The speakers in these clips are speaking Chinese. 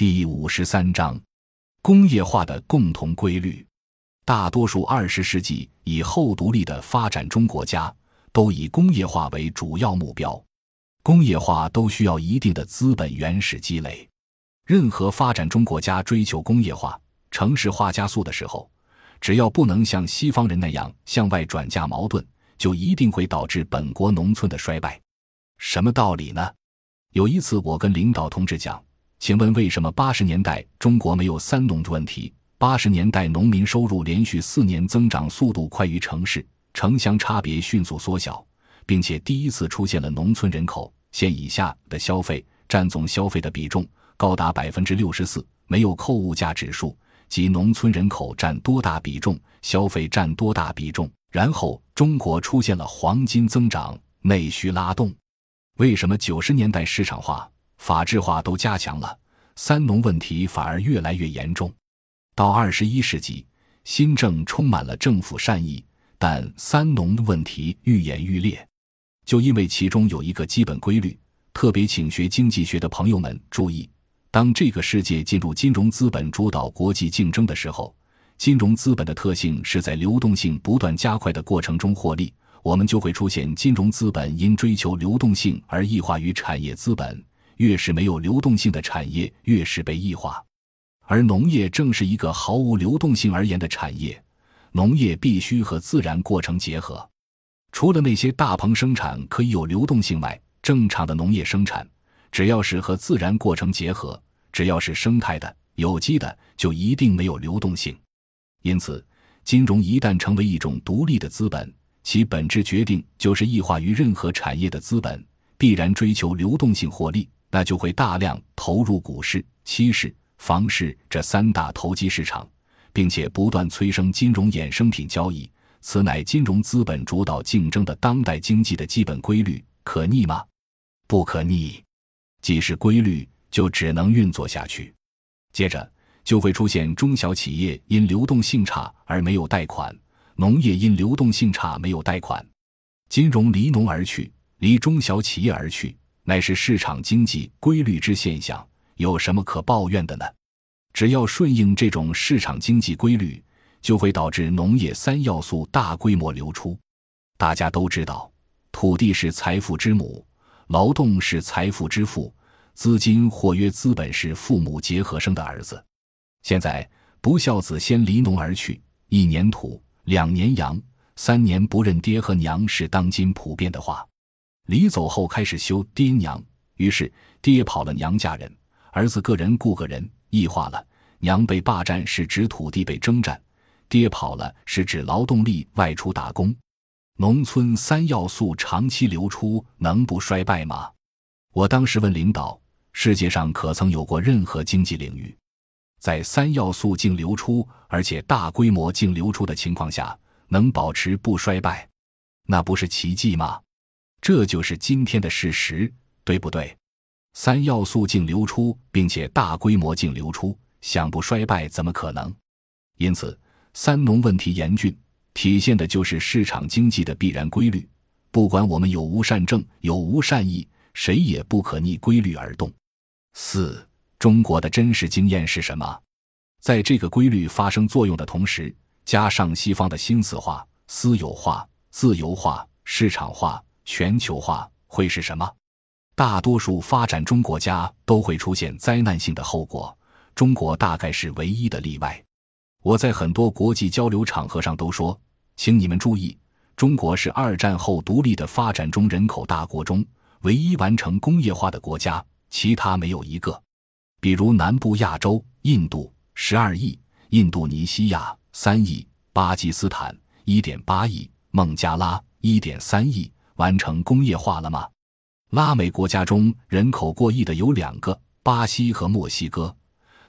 第五十三章，工业化的共同规律。大多数二十世纪以后独立的发展中国家都以工业化为主要目标。工业化都需要一定的资本原始积累。任何发展中国家追求工业化、城市化加速的时候，只要不能像西方人那样向外转嫁矛盾，就一定会导致本国农村的衰败。什么道理呢？有一次，我跟领导同志讲。请问为什么八十年代中国没有三农的问题？八十年代农民收入连续四年增长速度快于城市，城乡差别迅速缩小，并且第一次出现了农村人口线以下的消费占总消费的比重高达百分之六十四，没有扣物价指数，即农村人口占多大比重，消费占多大比重。然后中国出现了黄金增长，内需拉动。为什么九十年代市场化？法治化都加强了，三农问题反而越来越严重。到二十一世纪，新政充满了政府善意，但三农的问题愈演愈烈。就因为其中有一个基本规律，特别请学经济学的朋友们注意：当这个世界进入金融资本主导国际竞争的时候，金融资本的特性是在流动性不断加快的过程中获利，我们就会出现金融资本因追求流动性而异化于产业资本。越是没有流动性的产业，越是被异化，而农业正是一个毫无流动性而言的产业。农业必须和自然过程结合，除了那些大棚生产可以有流动性外，正常的农业生产，只要是和自然过程结合，只要是生态的、有机的，就一定没有流动性。因此，金融一旦成为一种独立的资本，其本质决定就是异化于任何产业的资本，必然追求流动性获利。那就会大量投入股市、期市、房市这三大投机市场，并且不断催生金融衍生品交易。此乃金融资本主导竞争的当代经济的基本规律，可逆吗？不可逆。既是规律，就只能运作下去。接着就会出现中小企业因流动性差而没有贷款，农业因流动性差没有贷款，金融离农而去，离中小企业而去。乃是市场经济规律之现象，有什么可抱怨的呢？只要顺应这种市场经济规律，就会导致农业三要素大规模流出。大家都知道，土地是财富之母，劳动是财富之父，资金或曰资本是父母结合生的儿子。现在不孝子先离农而去，一年土，两年羊，三年不认爹和娘，是当今普遍的话。离走后开始休爹娘，于是爹跑了娘家人，儿子个人雇个人，异化了。娘被霸占是指土地被征占，爹跑了是指劳动力外出打工。农村三要素长期流出，能不衰败吗？我当时问领导：世界上可曾有过任何经济领域，在三要素净流出，而且大规模净流出的情况下，能保持不衰败？那不是奇迹吗？这就是今天的事实，对不对？三要素净流出，并且大规模净流出，想不衰败怎么可能？因此，三农问题严峻，体现的就是市场经济的必然规律。不管我们有无善政，有无善意，谁也不可逆规律而动。四，中国的真实经验是什么？在这个规律发生作用的同时，加上西方的新四化、私有化、自由化、市场化。全球化会是什么？大多数发展中国家都会出现灾难性的后果，中国大概是唯一的例外。我在很多国际交流场合上都说，请你们注意，中国是二战后独立的发展中人口大国中唯一完成工业化的国家，其他没有一个。比如南部亚洲，印度十二亿，印度尼西亚三亿，巴基斯坦一点八亿，孟加拉一点三亿。完成工业化了吗？拉美国家中人口过亿的有两个，巴西和墨西哥，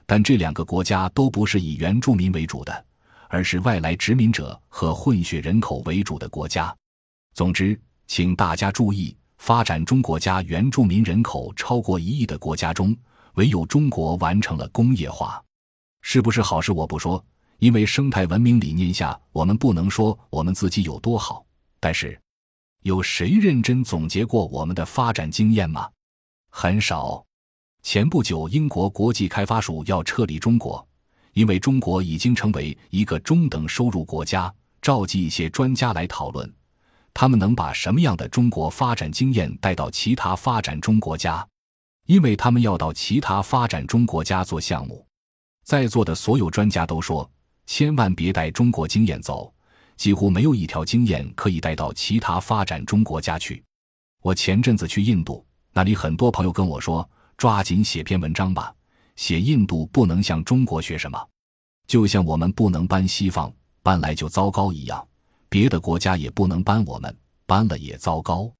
但这两个国家都不是以原住民为主的，而是外来殖民者和混血人口为主的国家。总之，请大家注意，发展中国家原住民人口超过一亿的国家中，唯有中国完成了工业化，是不是好事？我不说，因为生态文明理念下，我们不能说我们自己有多好，但是。有谁认真总结过我们的发展经验吗？很少。前不久，英国国际开发署要撤离中国，因为中国已经成为一个中等收入国家，召集一些专家来讨论，他们能把什么样的中国发展经验带到其他发展中国家，因为他们要到其他发展中国家做项目。在座的所有专家都说，千万别带中国经验走，几乎没有一条经验可以带到其他发展中国家去。我前阵子去印度。那里很多朋友跟我说：“抓紧写篇文章吧，写印度不能向中国学什么，就像我们不能搬西方，搬来就糟糕一样，别的国家也不能搬我们，搬了也糟糕。”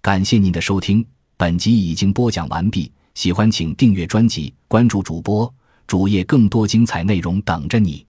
感谢您的收听，本集已经播讲完毕。喜欢请订阅专辑，关注主播主页，更多精彩内容等着你。